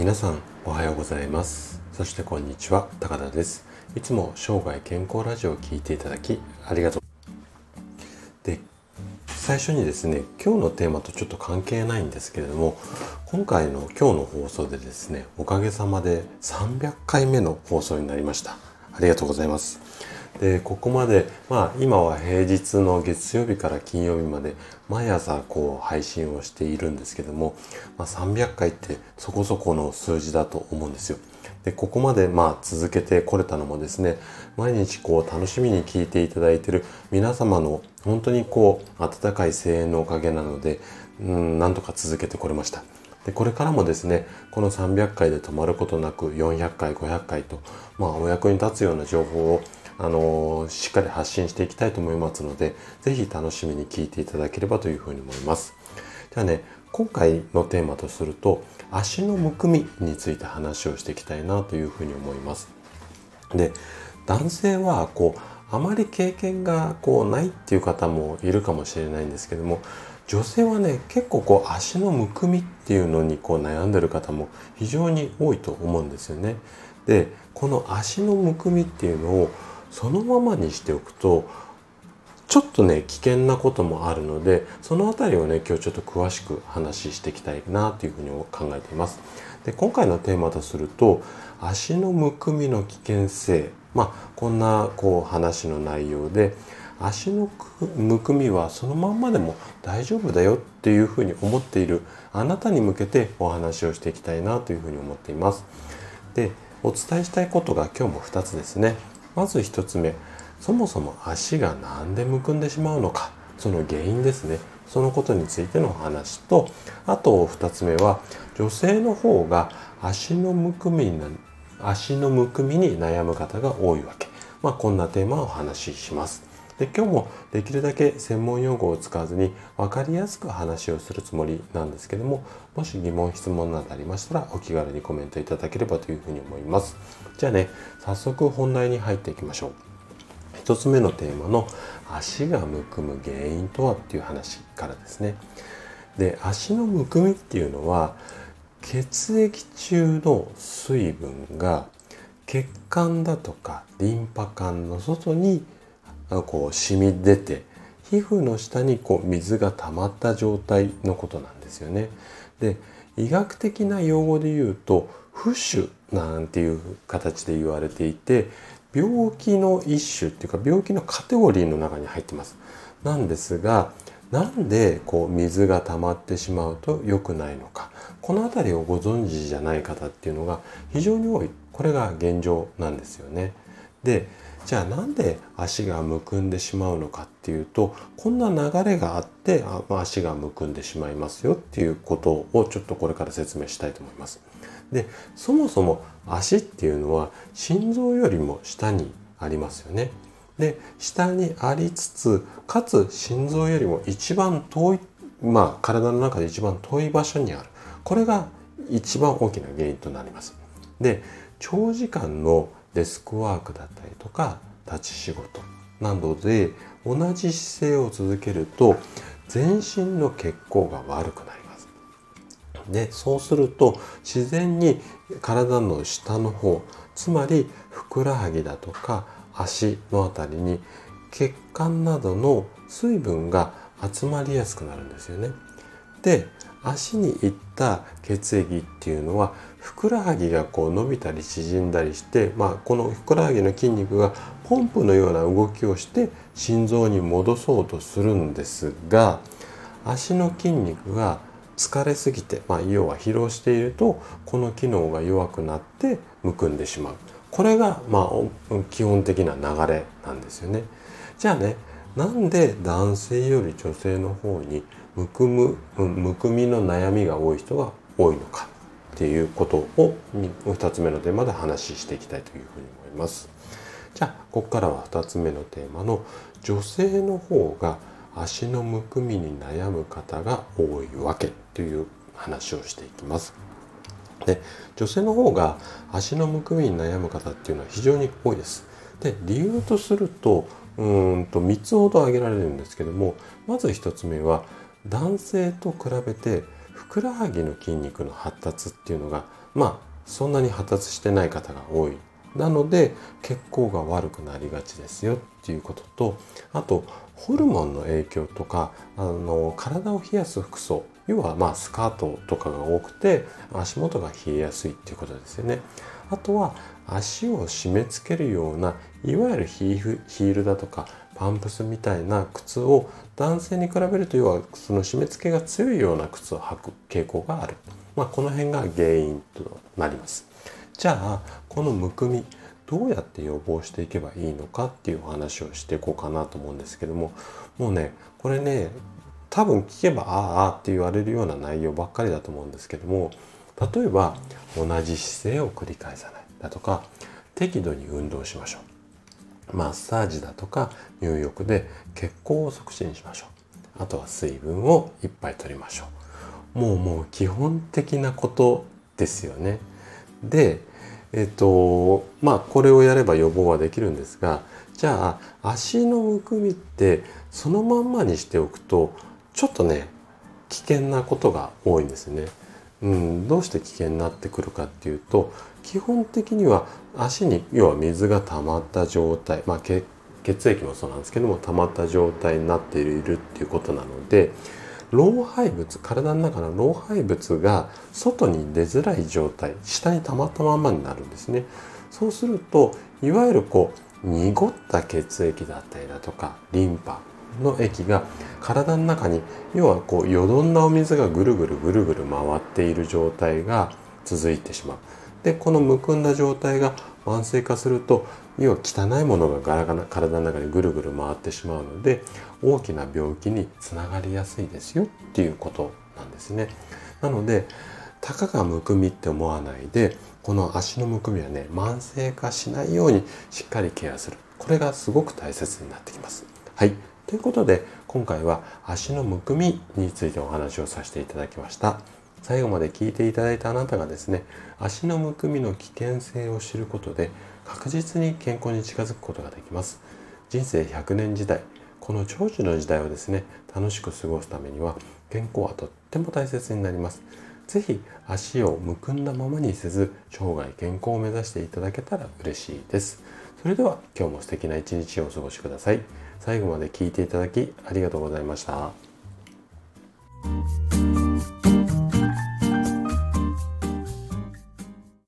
皆さんおはようございます。そしてこんにちは高田です。いつも生涯健康ラジオを聞いていただきありがとう。で最初にですね今日のテーマとちょっと関係ないんですけれども今回の今日の放送でですねおかげさまで300回目の放送になりました。ありがとうございます。でここまでまあ今は平日の月曜日から金曜日まで毎朝こう配信をしているんですけども、まあ、300回ってそこそこの数字だと思うんですよ。でここまでまあ続けてこれたのもですね毎日こう楽しみに聞いていただいている皆様の本当にこう温かい声援のおかげなのでうんなんとか続けてこれました。でこれからもですねこの300回で止まることなく400回500回とまあお役に立つような情報をあのしっかり発信していきたいと思いますので、ぜひ楽しみに聞いていただければというふうに思います。じゃあね、今回のテーマとすると、足のむくみについて話をしていきたいなというふうに思います。で、男性はこう、あまり経験がこうないっていう方もいるかもしれないんですけども、女性はね結構こう足のむくみっていうのにこう悩んでる方も非常に多いと思うんですよね。でこの足のむくみっていうのをそのままにしておくとちょっとね危険なこともあるのでその辺りをね今日ちょっと詳しく話していきたいなというふうに考えています。で今回のテーマとすると足のむくみの危険性まあこんなこう話の内容で足のむくみはそのまんまでも大丈夫だよっていうふうに思っているあなたに向けてお話をしていきたいなというふうに思っています。でお伝えしたいことが今日も2つですね。まず1つ目そもそも足が何でむくんでしまうのかその原因ですね。そのことについての話とあと2つ目は女性の方が足のむくみに足のむくみに悩む方が多いわけ、まあ、こんなテーマをお話しします。で今日もできるだけ専門用語を使わずに分かりやすく話をするつもりなんですけどももし疑問質問などありましたらお気軽にコメントいただければというふうに思います。じゃあね早速本題に入っていきましょう。1つ目のテーマの足がむくむ原因とはっていう話からですね。で足のむくみっていうのは血液中の水分が血管だとかリンパ管の外にこう染み出て皮膚の下にこう水が溜まった状態のことなんですよね。で医学的な用語で言うと浮腫なんていう形で言われていて病気の一種っていうか病気のカテゴリーの中に入ってます。なんですがなんでこう水が溜まってしまうと良くないのかこの辺りをご存知じゃない方っていうのが非常に多いこれが現状なんですよね。でじゃあなんで足がむくんでしまうのかっていうとこんな流れがあってあま足がむくんでしまいますよっていうことをちょっとこれから説明したいと思います。でそもそも足っていうのは心臓よりも下にありますよね。で下にありつつかつ心臓よりも一番遠いまあ体の中で一番遠い場所にあるこれが一番大きな原因となります。で長時間のデスクワークだったりとか立ち仕事などで同じ姿勢を続けると全身の血行が悪くなります。でそうすると自然に体の下の方つまりふくらはぎだとか足の辺りに血管などの水分が集まりやすくなるんですよね。で足に行った血液っていうのはふくらはぎがこう伸びたり縮んだりして、まあ、このふくらはぎの筋肉がポンプのような動きをして心臓に戻そうとするんですが足の筋肉が疲れすぎて、まあ、要は疲労しているとこの機能が弱くなってむくんでしまうこれがまあ基本的な流れなんですよね。じゃあねなんで男性より女性の方にむくむむくみの悩みが多い人が多いのかっていうことを2つ目のテーマで話していきたいというふうに思います。じゃあここからは2つ目のテーマの女性の方が足のむくみに悩む方が多いわけという話をしていきます。で女性の方が足のむくみに悩む方っていうのは非常に多いです。で理由とするとうんと3つほど挙げられるんですけどもまず1つ目は男性と比べてくらはぎの筋肉の発達っていうのがまあそんなに発達してない方が多いなので血行が悪くなりがちですよっていうこととあとホルモンの影響とかあの体を冷やす服装要はまあスカートとかが多くて足元が冷えやすいっていうことですよね。あとは足を締め付けるようないわゆるヒールだとかパンプスみたいな靴を男性に比べると要はその締め付けが強いような靴を履く傾向がある、まあ、この辺が原因となります。じゃあこのむくみどうやって予防していけばいいのかっていうお話をしていこうかなと思うんですけどももうねこれね多分聞けばああああって言われるような内容ばっかりだと思うんですけども例えば同じ姿勢を繰り返さない。だとか適度に運動しましょう。マッサージだとか入浴で血行を促進しましょう。あとは水分をいっぱい取りましょう。もうもう基本的なことですよね。でえっとまあこれをやれば予防はできるんですがじゃあ足のむくみってそのまんまにしておくとちょっとね危険なことが多いんですね。うん、どうして危険になってくるかっていうと基本的には足に要は水が溜まった状態、まあ、血液もそうなんですけども溜まった状態になっているっていうことなので老廃物体の中の老廃物が外に出づらい状態下に溜まったままになるんですねそうするといわゆるこう濁った血液だったりだとかリンパの液が体の中に要はこうよどんだお水がぐるぐるぐるぐる回っている状態が続いてしまう。でこのむくんだ状態が慢性化すると要は汚いものがガラガラ体の中にぐるぐる回ってしまうので大きな病気につながりやすいですよっていうことなんですね。なのでたかがむくみって思わないでこの足のむくみはね慢性化しないようにしっかりケアするこれがすごく大切になってきます。はいということで今回は足のむくみについてお話をさせていただきました最後まで聞いていただいたあなたがですね足のむくみの危険性を知ることで確実に健康に近づくことができます。人生100年時代この長寿の時代をですね楽しく過ごすためには健康はとっても大切になります。是非足をむくんだままにせず生涯健康を目指していただけたら嬉しいです。それでは今日も素敵な一日をお過ごしください。最後まで聞いていただきありがとうございました。